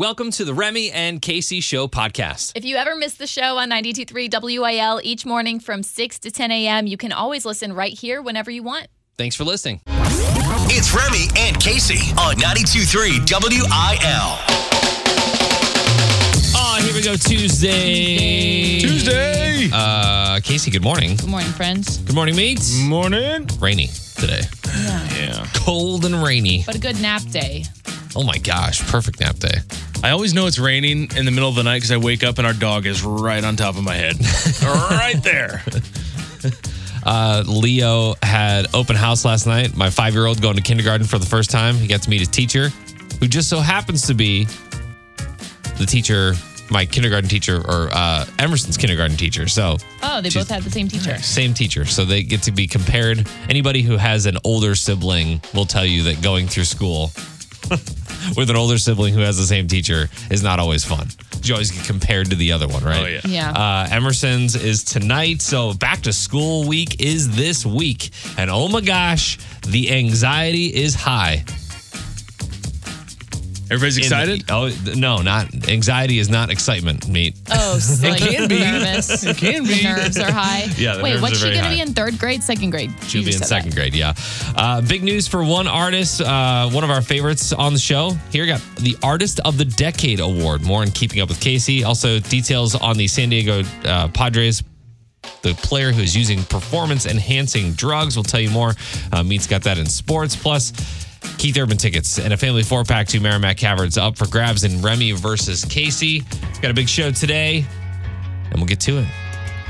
Welcome to the Remy and Casey Show podcast. If you ever miss the show on 92.3 WIL each morning from 6 to 10 a.m., you can always listen right here whenever you want. Thanks for listening. It's Remy and Casey on 92.3 WIL. Oh, here we go, Tuesday. Tuesday. Uh, Casey, good morning. Good morning, friends. Good morning, mates. Morning. Rainy today. Yeah. yeah. Cold and rainy. But a good nap day. Oh my gosh, perfect nap day. I always know it's raining in the middle of the night because I wake up and our dog is right on top of my head. right there. Uh, Leo had open house last night. My five year old going to kindergarten for the first time. He got to meet his teacher, who just so happens to be the teacher, my kindergarten teacher, or uh, Emerson's kindergarten teacher. So Oh, they both had the same teacher. same teacher. So they get to be compared. Anybody who has an older sibling will tell you that going through school with an older sibling who has the same teacher is not always fun. You always get compared to the other one, right? Oh, yeah. Yeah. Uh, Emerson's is tonight. So back to school week is this week. And oh my gosh, the anxiety is high. Everybody's In- excited? oh, no, not anxiety is not excitement, mate. Oh, so like can be. nervous. It can be. The nerves are high. Yeah, the Wait, nerves what's are she going to high. be in third grade, second grade? She'll You be in second that. grade, yeah. Uh, big news for one artist, uh, one of our favorites on the show. Here got the Artist of the Decade award. More in keeping up with Casey. Also, details on the San Diego uh, Padres. The player who's using performance enhancing drugs. We'll tell you more. Uh, Meet's got that in sports. Plus, Keith Urban tickets and a family four pack to Meramec Caverns up for grabs in Remy versus Casey. Got a big show today, and we'll get to it.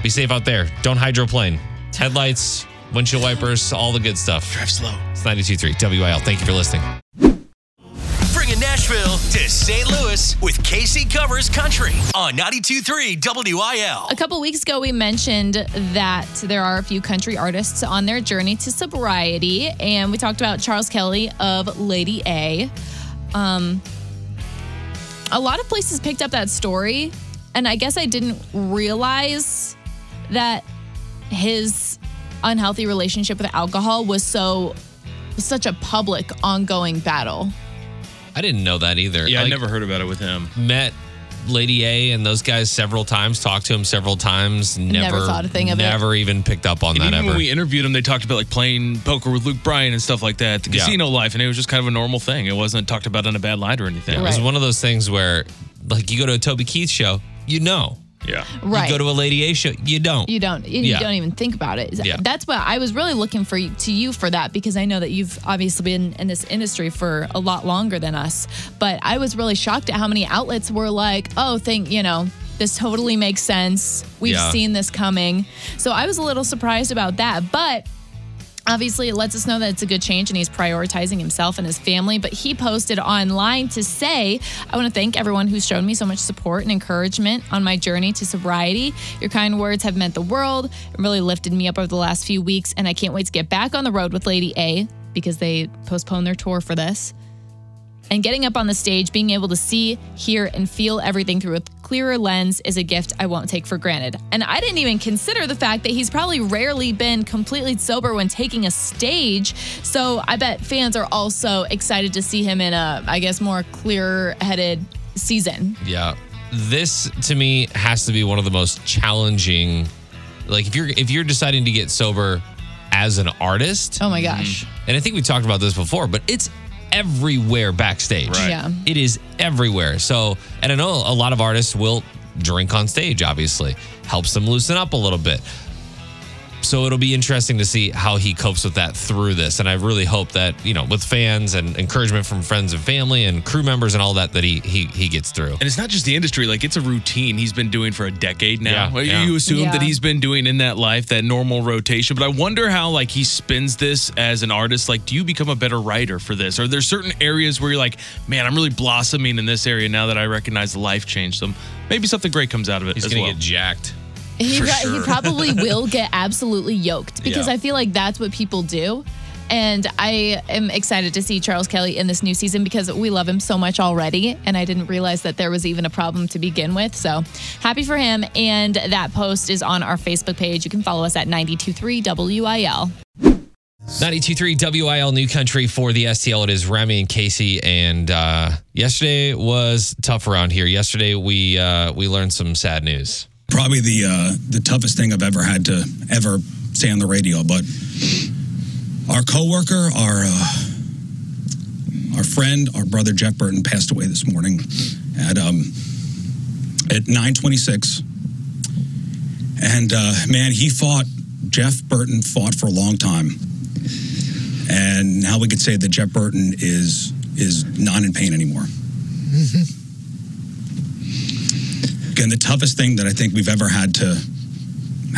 Be safe out there. Don't hydroplane. Headlights, windshield wipers, all the good stuff. Drive slow. It's 92.3 WIL. Thank you for listening. To St. Louis with Casey Covers Country on 92.3 WIL. A couple weeks ago, we mentioned that there are a few country artists on their journey to sobriety, and we talked about Charles Kelley of Lady A. Um, a lot of places picked up that story, and I guess I didn't realize that his unhealthy relationship with alcohol was so such a public, ongoing battle. I didn't know that either. Yeah, I never heard about it with him. met Lady A and those guys several times, talked to him several times. Never, thought a thing of it. Never even picked up on And that even ever. when we interviewed him, they talked about like playing poker with Luke Bryan and stuff like that, the Yeah. casino life, and it was just kind of a normal thing. It wasn't talked about in a bad light or anything. it was one of those things where, like, you go to a Toby Keith show, you know. Yeah. Right. You go to a Lady A show, you don't. You don't. You Yeah. don't even think about it. Yeah. That's what I was really looking for you, to you for that because I know that you've obviously been in this industry for a lot longer than us. But I was really shocked at how many outlets were like, "Oh, think you know." This totally makes sense. We've Yeah. seen this coming. So I was a little surprised about that. But obviously, it lets us know that it's a good change and he's prioritizing himself and his family. But he posted online to say, I want to thank everyone who's shown me so much support and encouragement on my journey to sobriety. Your kind words have meant the world and really lifted me up over the last few weeks. And I can't wait to get back on the road with Lady A because they postponed their tour for this and getting up on the stage, being able to see, hear, and feel everything through a clearer lens is a gift I won't take for granted. And I didn't even consider the fact that he's probably rarely been completely sober when taking a stage. So I bet fans are also excited to see him in a, I guess, more clear headed season. Yeah. This to me has to be one of the most challenging like if you're if you're deciding to get sober as an artist, Oh my gosh. Mm, and I think we talked about this before, but it's everywhere backstage. Right. Yeah. It is everywhere. So, and I know a lot of artists will drink on stage, obviously, helps them loosen up a little bit. So it'll be interesting to see how he copes with that through this. And I really hope that, you know, with fans and encouragement from friends and family and crew members and all that, that he he he gets through. And it's not just the industry, like it's a routine he's been doing for a decade now. Yeah, Like, yeah. You assume Yeah. that he's been doing in that life, that normal rotation. But I wonder how like he spins this as an artist. Like, do you become a better writer for this? Are there certain areas where you're like, man, I'm really blossoming in this area now that I recognize the life changed them? Maybe something great comes out of it He's as gonna well. get jacked. He, sure. he probably will get absolutely yoked because Yeah. I feel like that's what people do. And I am excited to see Charles Kelley in this new season because we love him so much already. And I didn't realize that there was even a problem to begin with. So happy for him. And that post is on our Facebook page. You can follow us at 923 WIL. 92.3 WIL New Country for the STL. It is Remy and Casey. And uh, yesterday was tough around here. Yesterday we uh, we learned some sad news. Probably the uh, the toughest thing I've ever had to ever say on the radio. But our coworker, our uh, our friend, our brother Jeff Burton passed away this morning at um, at 9:26. And uh, man, he fought. Jeff Burton fought for a long time, and now we could say that Jeff Burton is is not in pain anymore. Again, the toughest thing that I think we've ever had to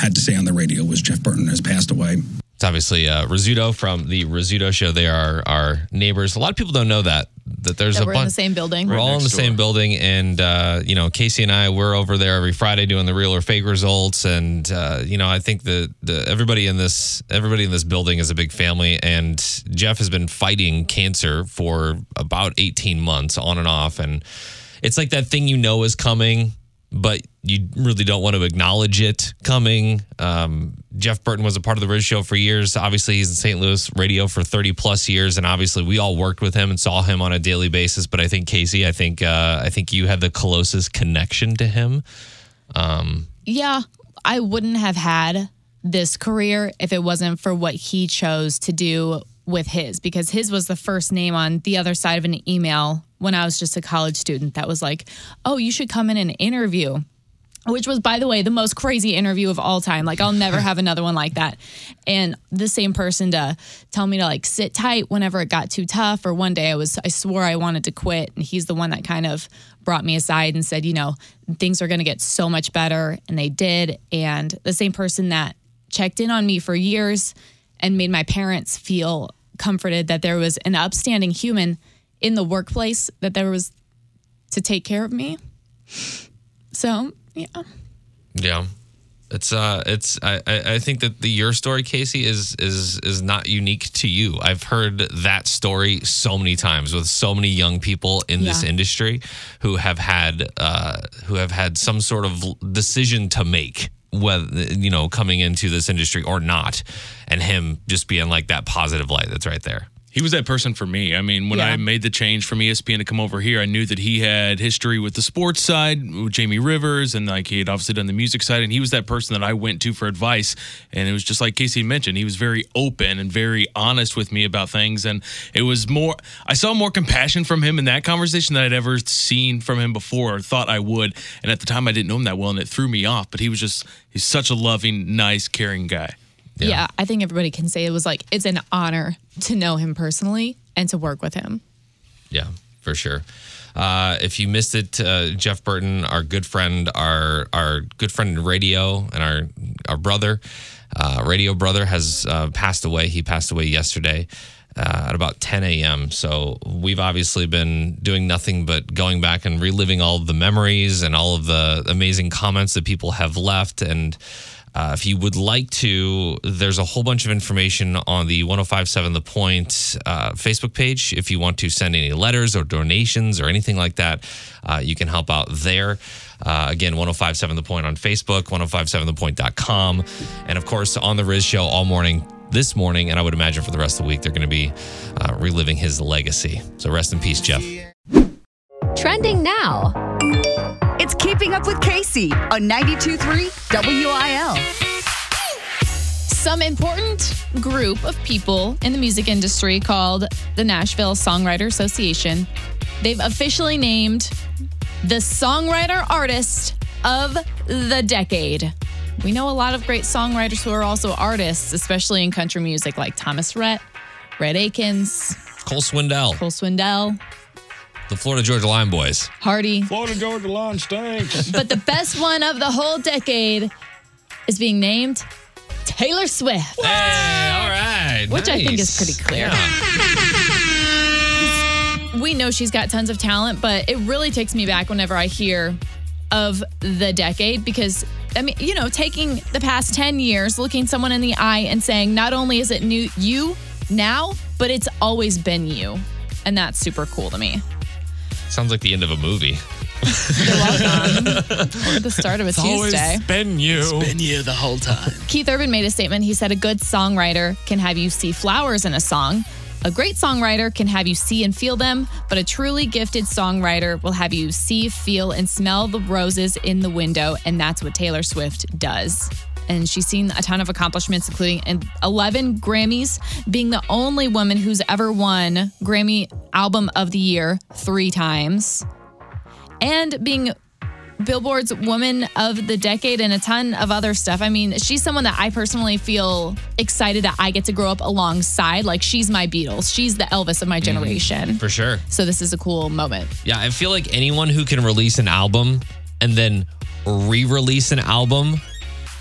had to say on the radio was Jeff Burton has passed away. It's obviously uh, Rizzuto from the Rizzuto show. They are our neighbors. A lot of people don't know that that there's That a we're in the same building. We're all in the next same building, and uh, you know, Casey and I we're over there every Friday doing the real or fake results, and uh, you know, I think the the everybody in this everybody in this building is a big family, and Jeff has been fighting cancer for about eighteen months on and off, and it's like that thing you know is coming, but you really don't want to acknowledge it coming. Um, Jeff Burton was a part of the Riz Show for years. Obviously, he's in St. Louis radio for 30 plus years, and obviously, we all worked with him and saw him on a daily basis. But I think Casey, I think, uh, I think you had the closest connection to him. yeah, I wouldn't have had this career if it wasn't for what he chose to do with his, because his was the first name on the other side of an email when I was just a college student that was like, oh, you should come in and interview. Which was, by the way, the most crazy interview of all time. Like, I'll never have another one like that. And the same person to tell me to like sit tight whenever it got too tough. Or one day I was, I swore I wanted to quit. And he's the one that kind of brought me aside and said, you know, things are going to get so much better. And they did. And the same person that checked in on me for years and made my parents feel comforted that there was an upstanding human in the workplace, that there was to take care of me. So, yeah. Yeah. It's uh it's I, I think that the your story, Casey, is is is not unique to you. I've heard that story so many times with so many young people in this industry who have had uh who have had some sort of decision to make whether you know coming into this industry or not and him just being like that positive light that's right there. He was that person for me. I mean, when Yeah. I made the change from ESPN to come over here, I knew that he had history with the sports side, with Jamie Rivers, and like he had obviously done the music side. And he was that person that I went to for advice. And it was just like Casey mentioned, he was very open and very honest with me about things. And it was more, I saw more compassion from him in that conversation than I'd ever seen from him before or thought I would. And at the time, I didn't know him that well, and it threw me off. But he was just, he's such a loving, nice, caring guy. yeah. I think everybody can say it was like it's an honor to know him personally and to work with him. Yeah, for sure. Uh, if you missed it, uh, Jeff Burton, our good friend, our our good friend in radio, and our our brother, uh, radio brother, has uh, passed away. He passed away yesterday uh, at about 10 a.m. So we've obviously been doing nothing but going back and reliving all the memories and all of the amazing comments that people have left and. Uh, if you would like to, there's a whole bunch of information on the 1057 The Point uh, Facebook page. If you want to send any letters or donations or anything like that, uh, you can help out there. Uh, again, 1057 The Point on Facebook, 1057thepoint.com. And of course, on The Riz Show all morning this morning, and I would imagine for the rest of the week, they're going to be uh, reliving his legacy. So rest in peace, Jeff. Trending now. It's Keeping Up with Casey on 92.3 WIL. Some important group of people in the music industry called the Nashville Songwriter Association. They've officially named the songwriter artist of the decade. We know a lot of great songwriters who are also artists, especially in country music, like Thomas Rhett, Red Akins, Cole Swindell, Cole Swindell, the Florida Georgia Line Boys. Hardy. Florida Georgia line stinks. But the best one of the whole decade is being named Taylor Swift. Hey, all right. Which I think is pretty clear. Yeah. we know she's got tons of talent, but it really takes me back whenever I hear of the decade because I mean, you know, taking the past 10 years, looking someone in the eye and saying, not only is it new you now, but it's always been you. And that's super cool to me. Sounds like the end of a movie. You're welcome. At the start of a Tuesday. been you. Been you the whole time. Keith Urban made a statement. He said, A good songwriter can have you see flowers in a song. A great songwriter can have you see and feel them, but a truly gifted songwriter will have you see, feel, and smell the roses in the window. And that's what Taylor Swift does. And she's seen a ton of accomplishments, including 11 Grammys, being the only woman who's ever won Grammy Album of the Year three times, and being Billboard's Woman of the Decade and a ton of other stuff. I mean, she's someone that I personally feel excited that I get to grow up alongside. Like, she's my Beatles, she's the Elvis of my mm-hmm. generation. For sure. So, this is a cool moment. Yeah, I feel like anyone who can release an album and then re-release an album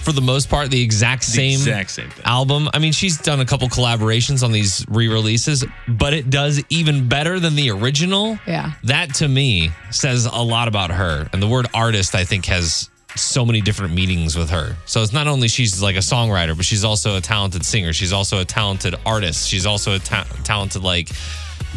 for the most part the exact same exact same album. I mean, she's done a couple collaborations on these re-releases, but it does even better than the original. Yeah. That to me says a lot about her. And the word artist I think has so many different meanings with her. So it's not only she's like a songwriter, but she's also a talented singer. She's also a talented artist. She's also a ta- talented like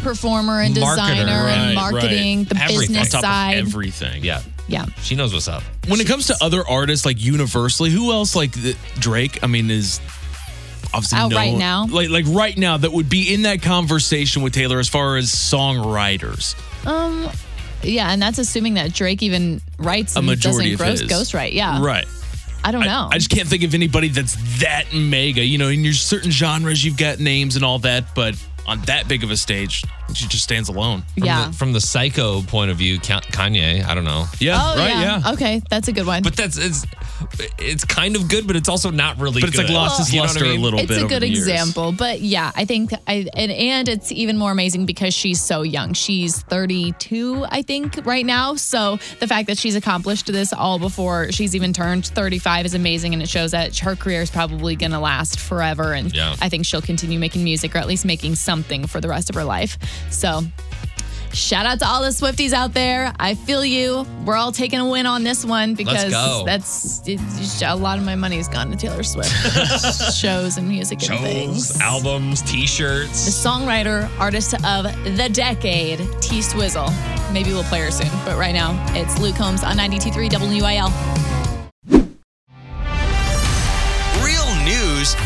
Performer and Marketer, designer and marketing, right. the Everything. business On top side. of everything. yeah. yeah. She knows what's up. When it comes to other artists, like universally, who else like the, Drake? I mean, is obviously Out no- right now? Like like right now, that would be in that conversation with Taylor as far as songwriters. Um, yeah, and that's assuming that Drake even writes A and majority doesn't of gross, his. ghostwrite. Yeah. Right. I don't I- know. I, just can't think of anybody that's that mega. You know, in your certain genres, you've got names and all that, but on that big of a stage, she just stands alone. From yeah. The, from the psycho point of view, Ka- Kanye, I don't know. Yeah. oh, right. Yeah. Okay, that's a good one. But that's it's it's kind of good, but it's also not really But it's like good. lost its You know what I luster mean? a little it's bit. a over good the years. example but yeah i think i and, and it's even more amazing because she's so young she's 32 i think right now so the fact that she's accomplished this all before she's even turned 35 is amazing and it shows that her career is probably going to last forever and Yeah. i think she'll continue making music or at least making something for the rest of her life so Shout out to all the Swifties out there. I feel you. We're all taking a win on this one because that's it's, a lot of my money's gone to Taylor Swift shows and music and things. Albums, t-shirts. The songwriter, artist of the decade, T Swizzle. Maybe we'll play her soon, but right now it's Luke Holmes on 92.3 WIL. Real news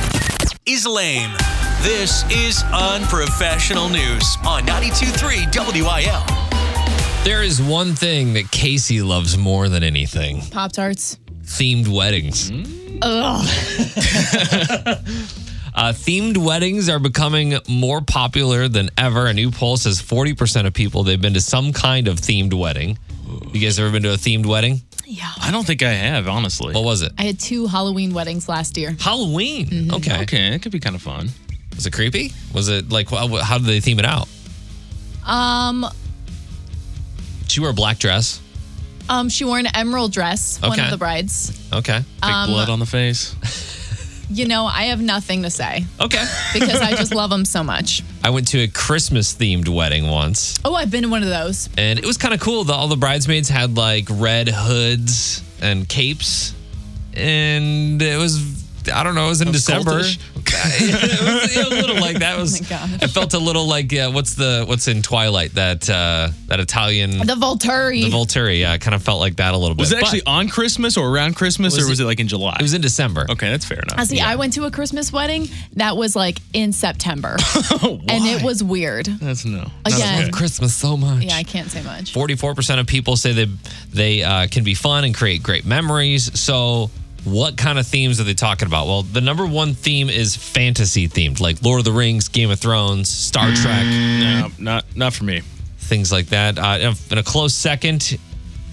is lame. This is unprofessional news on 92.3 WIL. There is one thing that Casey loves more than anything: Pop Tarts. themed weddings. Ugh. Uh, themed weddings are becoming more popular than ever. A new poll says 40% of people they've been to some kind of themed wedding. You guys ever been to a themed wedding? Yeah. I don't think I have, honestly. What was it? I had two Halloween weddings last year. Halloween. Mm-hmm. Okay. Okay, it could be kind of fun. Was it creepy? Was it like wh- wh- how did they theme it out? Um, she wore a black dress? um, she wore an emerald dress, one of the brides. Okay. Big Um, blood on the face. You know, I have nothing to say Okay. because I just love them so much. I went to a Christmas themed wedding once. Oh, I've been to one of those. and it was kind of cool. The, all the bridesmaids had like red hoods and capes, and it was I don't know. It was in was December. cultish. it, was, it was a little like that. It was. Oh my gosh. I felt a little like uh, what's the what's in Twilight that uh, that Italian The Volturi. the Volturi. Yeah, I kind of felt like that a little bit. Was it But actually on Christmas or around Christmas, Was or was it- it like in July? It was in December. okay, that's fair enough. Uh, See, I went to a Christmas wedding that was like in September, Why? and it was weird. That's no. I Again, love Christmas so much. yeah, I can't say much. Forty-four percent of people say they they uh, can be fun and create great memories. So, what kind of themes are they talking about? Well, the number one theme is fantasy themed, like Lord of the Rings, Game of Thrones, Star Trek, No, not not for me. things like that. Uh, in a- close second,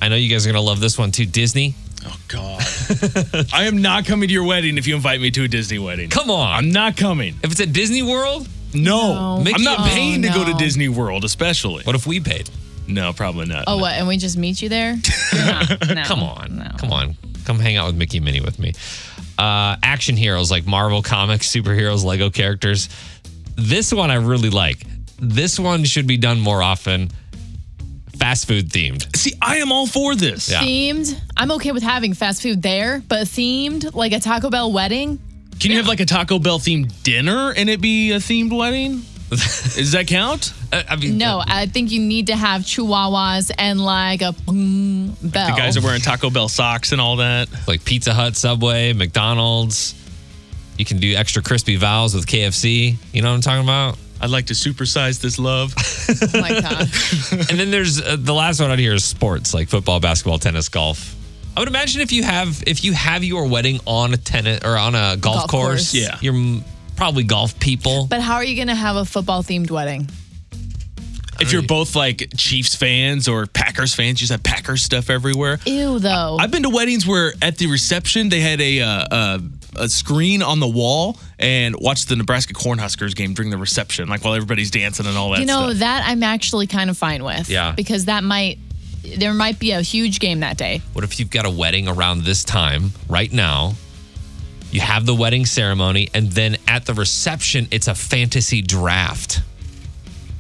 I know you guys are gonna love this one too. Disney. Oh God. I am not coming to your wedding if you invite me to a Disney wedding. Come on. I'm not coming. if it's at Disney World, No. No. I'm not and- paying to Oh, go to. Disney World, especially. what if we paid? No, probably not. Oh, what? And we just meet you there? You're not. No. Come on, No. come on, come hang out with Mickey and Minnie with me. Uh, action heroes like Marvel Comics, superheroes, Lego characters. This one I really like. This one should be done more often. Fast food themed. See, I am all for this. Yeah. Themed. I'm okay with having fast food there, but themed, like a Taco Bell wedding. Can you have like a Taco Bell themed dinner and it be a themed wedding? Does that count? Uh, I mean, No, I think you need to have chihuahuas and like a boom bell. The guys are wearing Taco Bell socks and all that. like Pizza Hut, Subway, McDonald's. You can do extra crispy vowels with KFC. You know what I'm talking about? I'd like to supersize this love. oh my god. and then there's uh, the last one out here is sports like football, basketball, tennis, golf. I would imagine if you have if you have your wedding on a tennis or on a golf, Golf course, course. Yeah. you're m- probably golf people. But how are you going to have a football themed wedding? if you're both like Chiefs fans or Packers fans, you just have Packers stuff everywhere. Ew, though. I've been to weddings where at the reception they had a uh, uh, a screen on the wall and watched the Nebraska Cornhuskers game during the reception, like while everybody's dancing and all that. you know, stuff. that I'm actually kind of fine with. Yeah. Because that might, there might be a huge game that day. What if you've got a wedding around this time right now? You have the wedding ceremony, and then at the reception, it's a fantasy draft.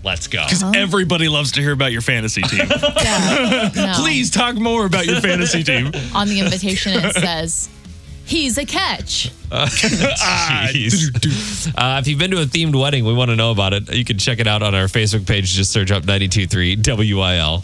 Let's go. Because everybody loves to hear about your fantasy team. Yeah. No. Please talk more about your fantasy team. On the invitation, it says, he's a catch. Jeez. Uh, if you've been to a themed wedding, we want to know about it. You can check it out on our Facebook page. Just search up 923 WIL.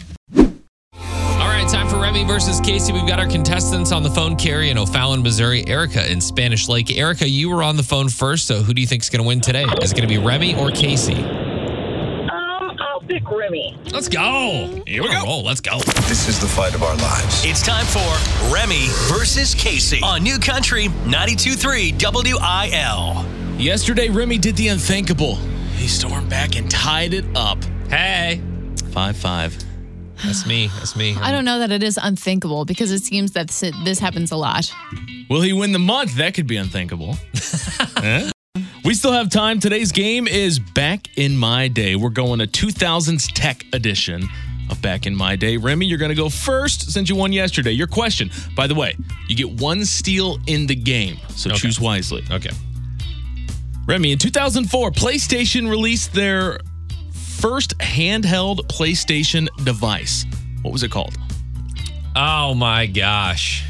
All right, Remy versus Casey. We've got our contestants on the phone, Carrie in O'Fallon, Missouri, Erica in Spanish Lake. Erica, you were on the phone first, so who do you think is going to win today? Is it going to be Remy or Casey? Um, I'll pick Remy. Let's go. Here we go. Roll. Let's go. This is the fight of our lives. It's time for Remy versus Casey on New Country 92.3 WIL. Yesterday, Remy did the unthinkable. He stormed back and tied it up. Hey. 5 5. That's me. That's me. I don't know that it is unthinkable because it seems that this, this happens a lot. Will he win the month? That could be unthinkable. Eh? We still have time. Today's game is Back in My Day. We're going a 2000s tech edition of Back in My Day. Remy, you're going to go first since you won yesterday. Your question, by the way, you get one steal in the game, so Okay. choose wisely. Okay. Remy, in 2004, PlayStation released their first handheld PlayStation device. What was it called? Oh my gosh.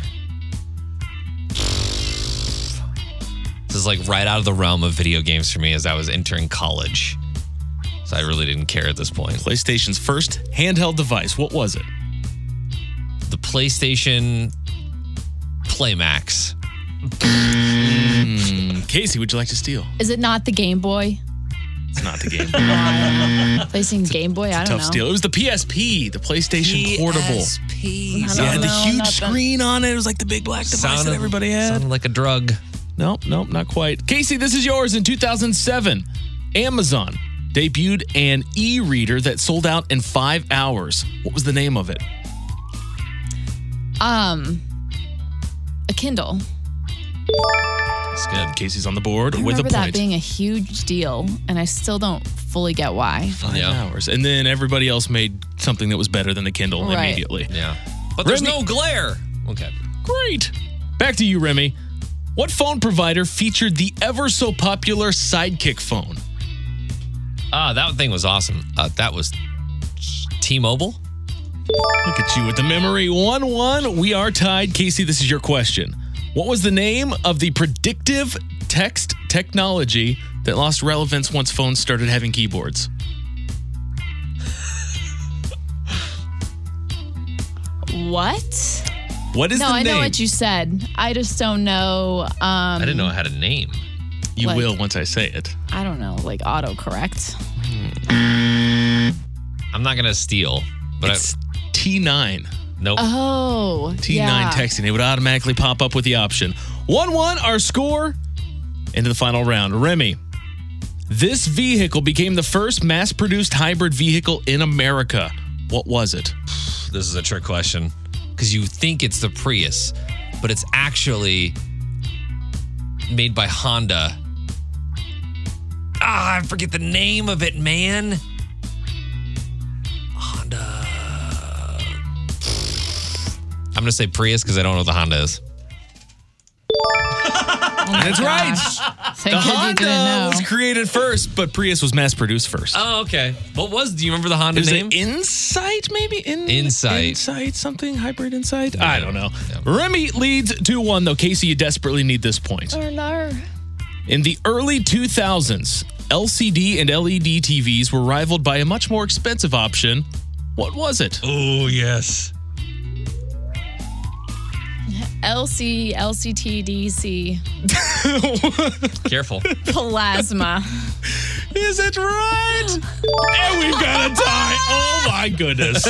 This is like right out of the realm of video games for me as I was entering college. So I really didn't care at this point. PlayStation's first handheld device. What was it? The PlayStation Playmax. Hmm. Casey, would you like to steal? Is it not the Game Boy? It's not the game. Placing Game Boy? I don't Tough know. steal. It was the PSP, the PlayStation Portable. PSP. I It don't had the know, huge not that- screen on it. It was like the big black device that everybody had. Sounded like a drug. Nope, nope, not quite. Casey, this is yours. In 2007, Amazon debuted an e-reader that sold out in five hours. What was the name of it? Um, a Kindle. It's good. Casey's on the board I with a remember that point. being a huge deal, and I still don't fully get why. five Yeah. hours. And then everybody else made something that was better than the Kindle Right. immediately. Yeah. But there's Remy- no glare. Okay. Great. Back to you, Remy. What phone provider featured the ever so popular Sidekick phone? Ah, that thing was awesome. Uh, that was T-Mobile. Look at you with the memory. 1 1. We are tied. Casey, this is your question. What was the name of the predictive text technology that lost relevance once phones started having keyboards? What? What is no, the I name? know what you said. I just don't know. Um, I didn't know it had a name. You Like- will once I say it. I don't know, like autocorrect. I'm not gonna steal, but It's T9. I, nope. Oh, T9 yeah. texting. It would automatically pop up with the option. 1 1, our score into the final round. Remy, this vehicle became the first mass produced hybrid vehicle in America. What was it? this is a trick question because you think it's the Prius, but it's actually made by Honda. Ah, I forget the name of it, man. I'm gonna say Prius because I don't know what the Honda is. That's right. Thank The God didn't Honda know. was created first, but Prius was mass produced first. Oh, okay. What was? Do you remember the Honda Is name? Insight, maybe? In, Insight. Insight, something? Hybrid Insight? I don't know. Yeah. Remy leads 2 1, though. Casey, you desperately need this point. Or no. In the early 2000s, LCD and LED TVs were rivaled by a much more expensive option. What was it? Oh, yes. LC, LCTDC, Careful. plasma. Is it right? and we've got a tie. Oh my goodness.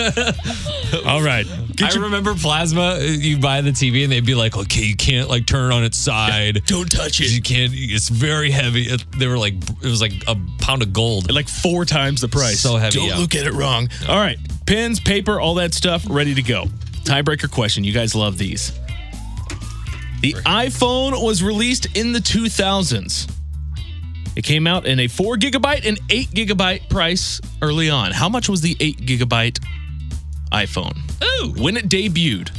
All right. Get I your- remember plasma. Uh, you buy the TV and they'd be like, "Okay, you can't like turn it on its side. Don't touch it. You can't. It's very heavy." It- they were like, it was like a pound of gold. Like four times the price. So heavy, Don't yeah. look at it wrong. All right. Pens, paper, all that stuff ready to go. Tiebreaker question. You guys love these. The iPhone was released in the 2000s. It came out in a four gigabyte and eight gigabyte price early on. How much was the eight gigabyte iPhone? Ooh. When it debuted,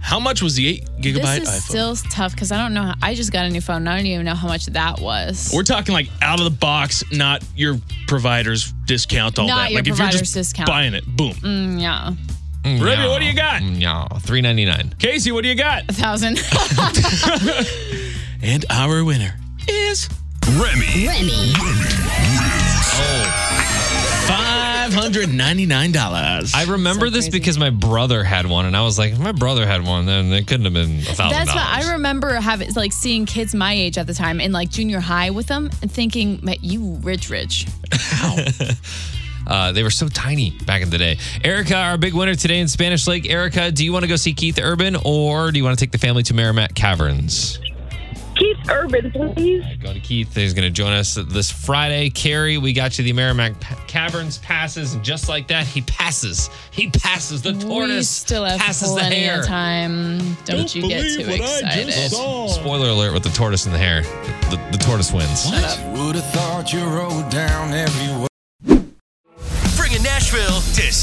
how much was the eight gigabyte This is iPhone? still tough because I don't know. How, I just got a new phone. and I don't even know how much that was. We're talking like out of the box, not your provider's discount, all Not that. your like if you're provider's just discount. buying it, boom. Mm, yeah, Mm, Ruby, what do you got? Mm, no, three ninety nine. Casey, what do you got? a thousand. And our winner is Remy. Remy. $599. I remember So this crazy. because my brother had one, and I was like, if my brother had one, then it couldn't have been a thousand That's what I remember having, like seeing kids my age at the time in like junior high with them and thinking, you rich, rich. Uh, they were so tiny back in the day. Erica, our big winner today in Spanish Lake. Erica, do you want to go see Keith Urban, or do you want to take the family to Meramec Caverns? Keith Urban, please. Go to Keith. He's going to join us this Friday. Carrie, we got you the Meramec Pa- Caverns passes, and just like that, he passes. He passes the tortoise. we tortoise. still have passes the plenty hare. of time. Don't, you get too excited. Spoiler alert with the tortoise and the hare. The, the, the tortoise wins. Would have thought you rode down every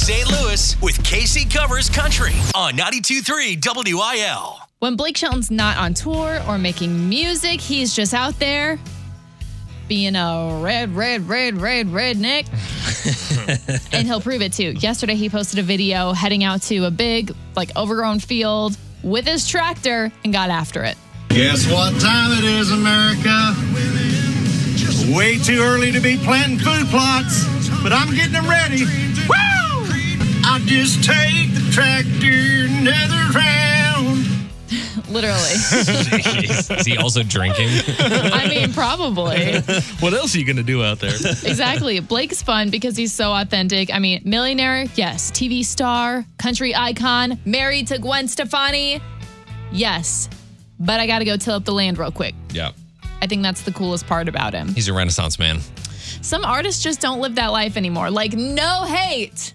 St. Louis with KC Covers Country on 92.3 WIL. When Blake Shelton's not on tour or making music, he's just out there being a red, red, red, red, redneck. and he'll prove it too. Yesterday, he posted a video heading out to a big, like, overgrown field with his tractor and got after it. Guess what time it is, America? Way too early to be planting food plots, but I'm getting them ready. Woo! I just take the tractor another round. Literally. Is he also drinking? I mean, probably. What else are you going to do out there? Exactly. Blake's fun because he's so authentic. I mean, millionaire, yes. TV star, country icon, married to Gwen Stefani, yes. But I got to go till up the land real quick. yeah. I think that's the coolest part about him. He's a renaissance man. Some artists just don't live that life anymore. Like, no hate,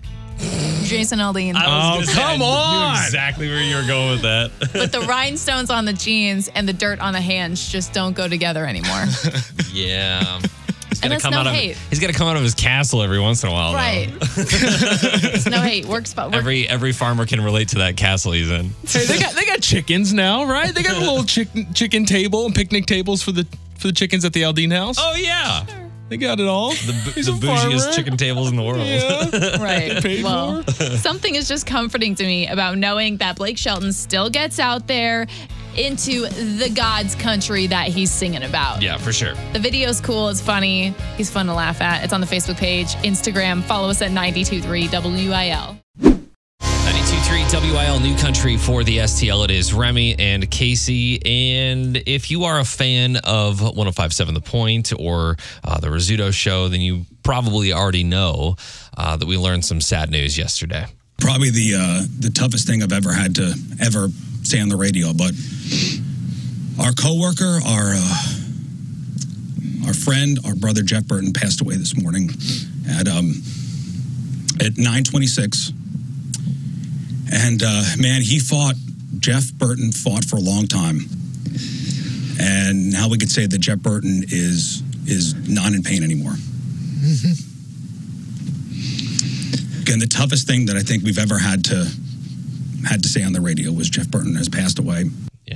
Jason Aldean. Oh, come on. exactly where you were going with that. but the rhinestones on the jeans and the dirt on the hands just don't go together anymore. yeah. He's And gotta that's come no out of hate. he's gotta come out of his castle every once in a while. though. right. it's no hate. Works, but work. Every every farmer can relate to that castle he's in. Hey, they got they got chickens now, right? They got a little chicken chicken table and picnic tables for the for the chickens at the Aldean house. Oh yeah. They got it all. The, bu- He's the a farmer. bougiest chicken tables in the world. Yeah. Right. paid well, something is just comforting to me about knowing that Blake Shelton still gets out there into the God's country that he's singing about. Yeah, for sure. The video's cool. It's funny. He's fun to laugh at. It's on the Facebook page, Instagram. Follow us at 923 WIL. 92.3 WIL New Country for the STL. It is Remy and Casey. And if you are a fan of 1057 The Point or uh, The Rizzuto Show, then you probably already know uh, that we learned some sad news yesterday. Probably the uh, the toughest thing I've ever had to ever say on the radio. But our coworker, our uh, our friend, our brother Jeff Burton passed away this morning at um, at 9:26. And uh, man, he fought. Jeff Burton fought for a long time, and now we could say that Jeff Burton is is not in pain anymore. Again, the toughest thing that I think we've ever had to had to say on the radio was Jeff Burton has passed away.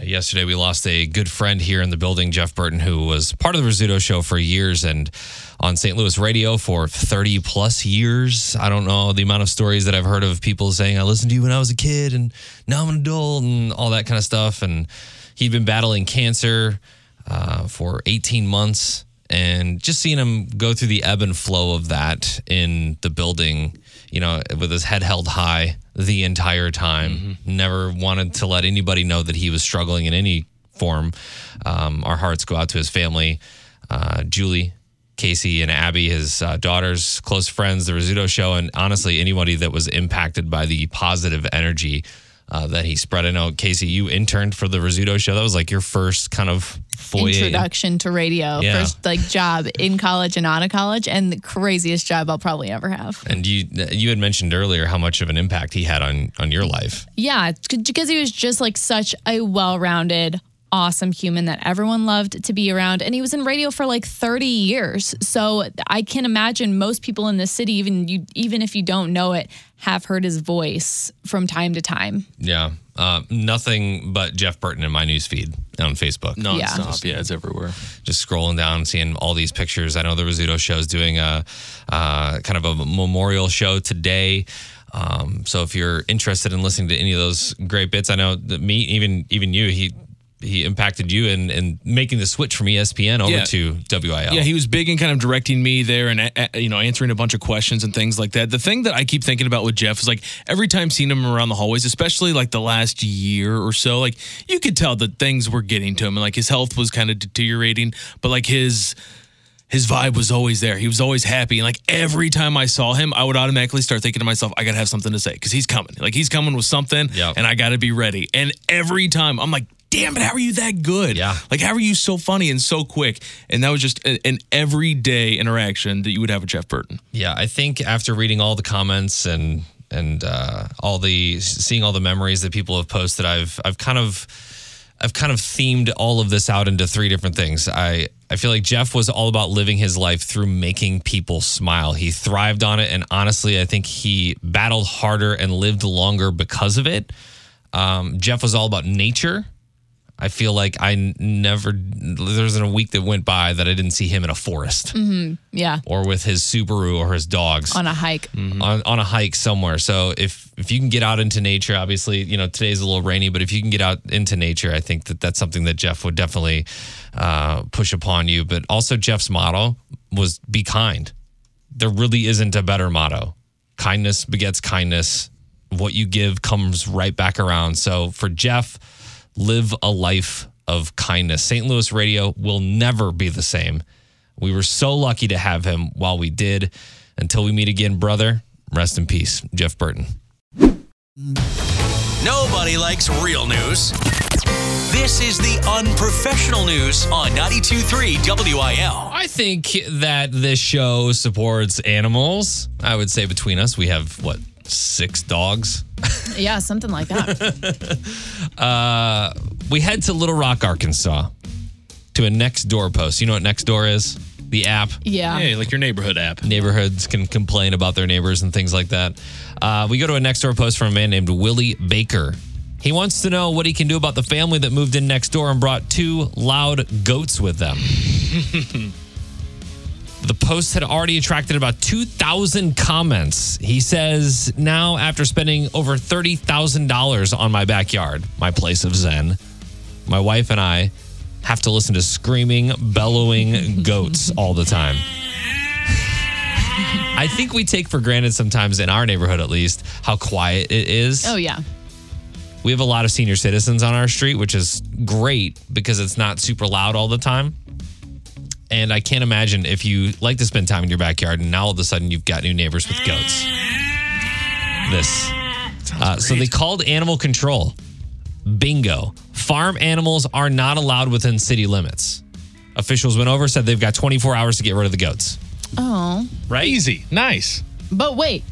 Yesterday we lost a good friend here in the building, Jeff Burton, who was part of the Rizzuto show for years and on St. Louis radio for 30 plus years. I don't know the amount of stories that I've heard of people saying, I listened to you when I was a kid and now I'm an adult and all that kind of stuff. And he'd been battling cancer uh, for 18 months And just seeing him go through the ebb and flow of that in the building, you know, with his head held high the entire time, never wanted to let anybody know that he was struggling in any form. Um, our hearts go out to his family, uh, Julie, Casey, and Abby, his uh, daughters, close friends, the Rizzuto show, and honestly, anybody that was impacted by the positive energy uh, that he spread. I know, Casey, you interned for the Rizzuto show. That was like your first kind of foyer. Introduction to radio, Yeah. first like job in college and out of college, and the craziest job I'll probably ever have. And you you had mentioned earlier how much of an impact he had on on your life. Yeah, because he was just like such a well-rounded, awesome human that everyone loved to be around, and he was in radio for like 30 years. So I can imagine most people in this city, even you, even if you don't know it, have heard his voice from time to time. Yeah. Uh, nothing but Jeff Burton in my news feed on Facebook. Nonstop. Yeah. it's everywhere. Just scrolling down, seeing all these pictures. I know the Rizzuto show is doing a uh, kind of a memorial show today. Um, so if you're interested in listening to any of those great bits, I know that me, even even you, he he impacted you in, in making the switch from ESPN over Yeah. to WIL. Yeah, he was big in kind of directing me there and uh, you know answering a bunch of questions and things like that. The thing that I keep thinking about with Jeff is like every time seeing him around the hallways, especially like the last year or so, like you could tell that things were getting to him and like his health was kind of deteriorating, but like his his vibe was always there. He was always happy. And like every time I saw him, I would automatically start thinking to myself, I got to have something to say because he's coming. Like he's coming with something and I got to be ready. And every time I'm like, damn it, how are you that good? Yeah. Like, how are you so funny and so quick? And that was just a- an everyday interaction that you would have with Jeff Burton. Yeah, I think after reading all the comments and and uh, all the seeing all the memories that people have posted, I've I've kind of I've kind of themed all of this out into three different things. I I feel like Jeff was all about living his life through making people smile. He thrived on it, and honestly, I think he battled harder and lived longer because of it. Um, Jeff was all about nature. I feel like I never there wasn't a week that went by that I didn't see him in a forest hmm Yeah, or with his Subaru or his dogs on a hike. on, on a hike somewhere. So if if you can get out into nature, obviously, you know today's a little rainy, but if you can get out into nature, I think that that's something that Jeff would definitely uh, push upon you. But also Jeff's motto was "Be kind." There really isn't a better motto. Kindness begets kindness. What you give comes right back around. So for Jeff, live a life of kindness. St. Louis radio will never be the same. We were so lucky to have him while we did. Until we meet again, brother, rest in peace, Jeff Burton. Nobody likes real news. This is the unprofessional news on 92.3 WIL. I think that this show supports animals. I would say between us, we have what, six dogs? Yeah, something like that. Uh, we head to Little Rock, Arkansas to a next door post. You know what next door is? The app. Yeah. Hey, like your neighborhood app. Neighborhoods can complain about their neighbors and things like that. Uh, we go to a next door post from a man named Willie Baker. He wants to know what he can do about the family that moved in next door and brought two loud goats with them. The post had already attracted about 2,000 comments. He says, Now, after spending over $30,000 on my backyard, my place of Zen, my wife and I have to listen to screaming, bellowing goats all the time. I think we take for granted sometimes, in our neighborhood at least, how quiet it is. Oh yeah. We have a lot of senior citizens on our street, which is great because it's not super loud all the time. And I can't imagine if you like to spend time in your backyard and now all of a sudden you've got new neighbors with goats. This. Uh, so they called animal control. Bingo. Farm animals are not allowed within city limits. Officials went over, said they've got 24 hours to get rid of the goats. Oh. Right? Easy. Nice. But wait,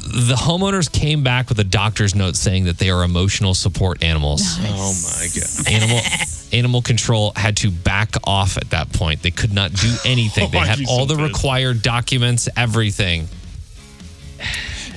The homeowners came back with a doctor's note saying that they are emotional support animals. Oh my god. Animal animal control had to back off at that point. They could not do anything. Oh, they had all the required documents, everything.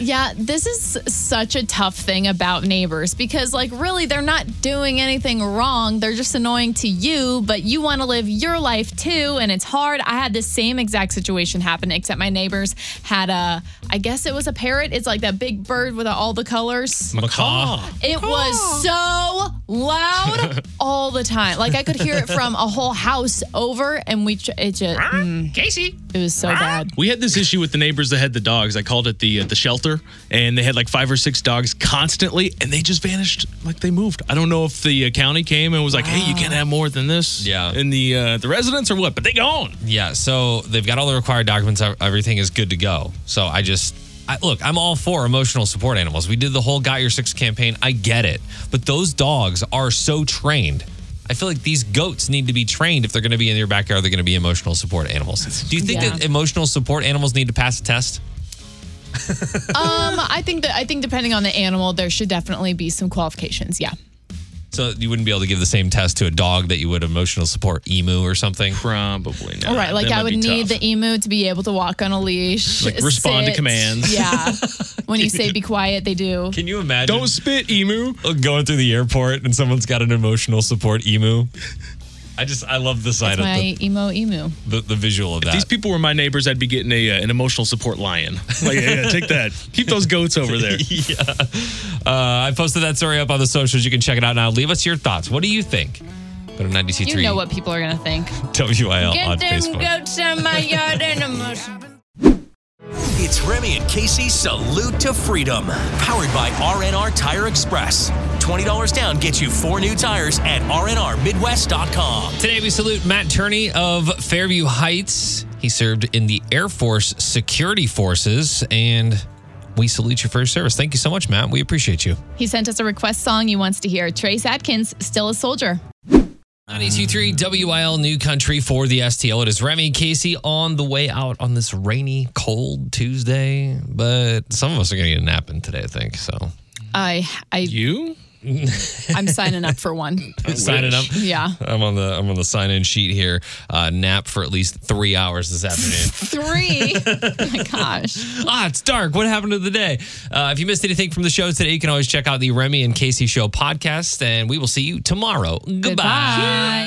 Yeah, this is such a tough thing about neighbors because, like, really, they're not doing anything wrong. They're just annoying to you, but you want to live your life too, and it's hard. I had the same exact situation happen, except my neighbors had a, I guess it was a parrot. It's like that big bird with all the colors. Macaw. It was so loud all the time. Like I could hear it from a whole house over, and we, it just mm, Casey. it was so bad. We had this issue with the neighbors that had the dogs. I called it the uh, the shelter, and they had like five or six dogs constantly, and they just vanished like they moved. I don't know if the uh, county came and was like, "Hey, you can't have more than this." Yeah. in the uh, the residents or what? But they gone. Yeah, so they've got all the required documents. Everything is good to go. So I just, I, look, I'm all for emotional support animals. We did the whole Got Your Six campaign. I get it. But those dogs are so trained. I feel like these goats need to be trained if they're going to be in your backyard. They're going to be emotional support animals. Do you think Yeah. that emotional support animals need to pass a test? Um, I think that I think depending on the animal, there should definitely be some qualifications. Yeah. So you wouldn't be able to give the same test to a dog that you would emotional support emu or something. Probably not. All right, like That I would need tough. the emu to be able to walk on a leash, Like, respond to commands. Yeah, when you say be quiet, they do. Can you imagine? Don't spit, emu. going through the airport and someone's got an emotional support emu. I just I love the side That's of my the, emo emu. the, the visual of that. These people were my neighbors. I'd be getting a uh, an emotional support lion. Like, yeah, yeah, take that. Keep those goats over there. yeah. Uh, I posted that story up on the socials. You can check it out now. Leave us your thoughts. What do you think? Go to 92.3 You know what people are gonna think. WIL on Facebook. Get them Facebook. goats in my yard and emotion. It's Remy and Casey Salute to Freedom, powered by RNR Tire Express. $20 down gets you four new tires at rnrmidwest.com. Today we salute Matt Turney of Fairview Heights. He served in the Air Force Security Forces and we salute you for your service. Thank you so much, Matt. We appreciate you. He sent us a request song he wants to hear. Trace Adkins, Still a Soldier. 923 WIL New Country for the STL. It is Remy Casey on the way out on this rainy, cold Tuesday. But some of us are going to get a nap in today, I think. So I I You? I'm signing up for one. signing up. Yeah. I'm on the I'm on the sign in sheet here. Uh, nap for at least three hours this afternoon. Three. oh my gosh. ah, it's dark. What happened to the day? Uh, if you missed anything from the show today, you can always check out the Remy and Casey Show podcast, and we will see you tomorrow. Goodbye. Goodbye.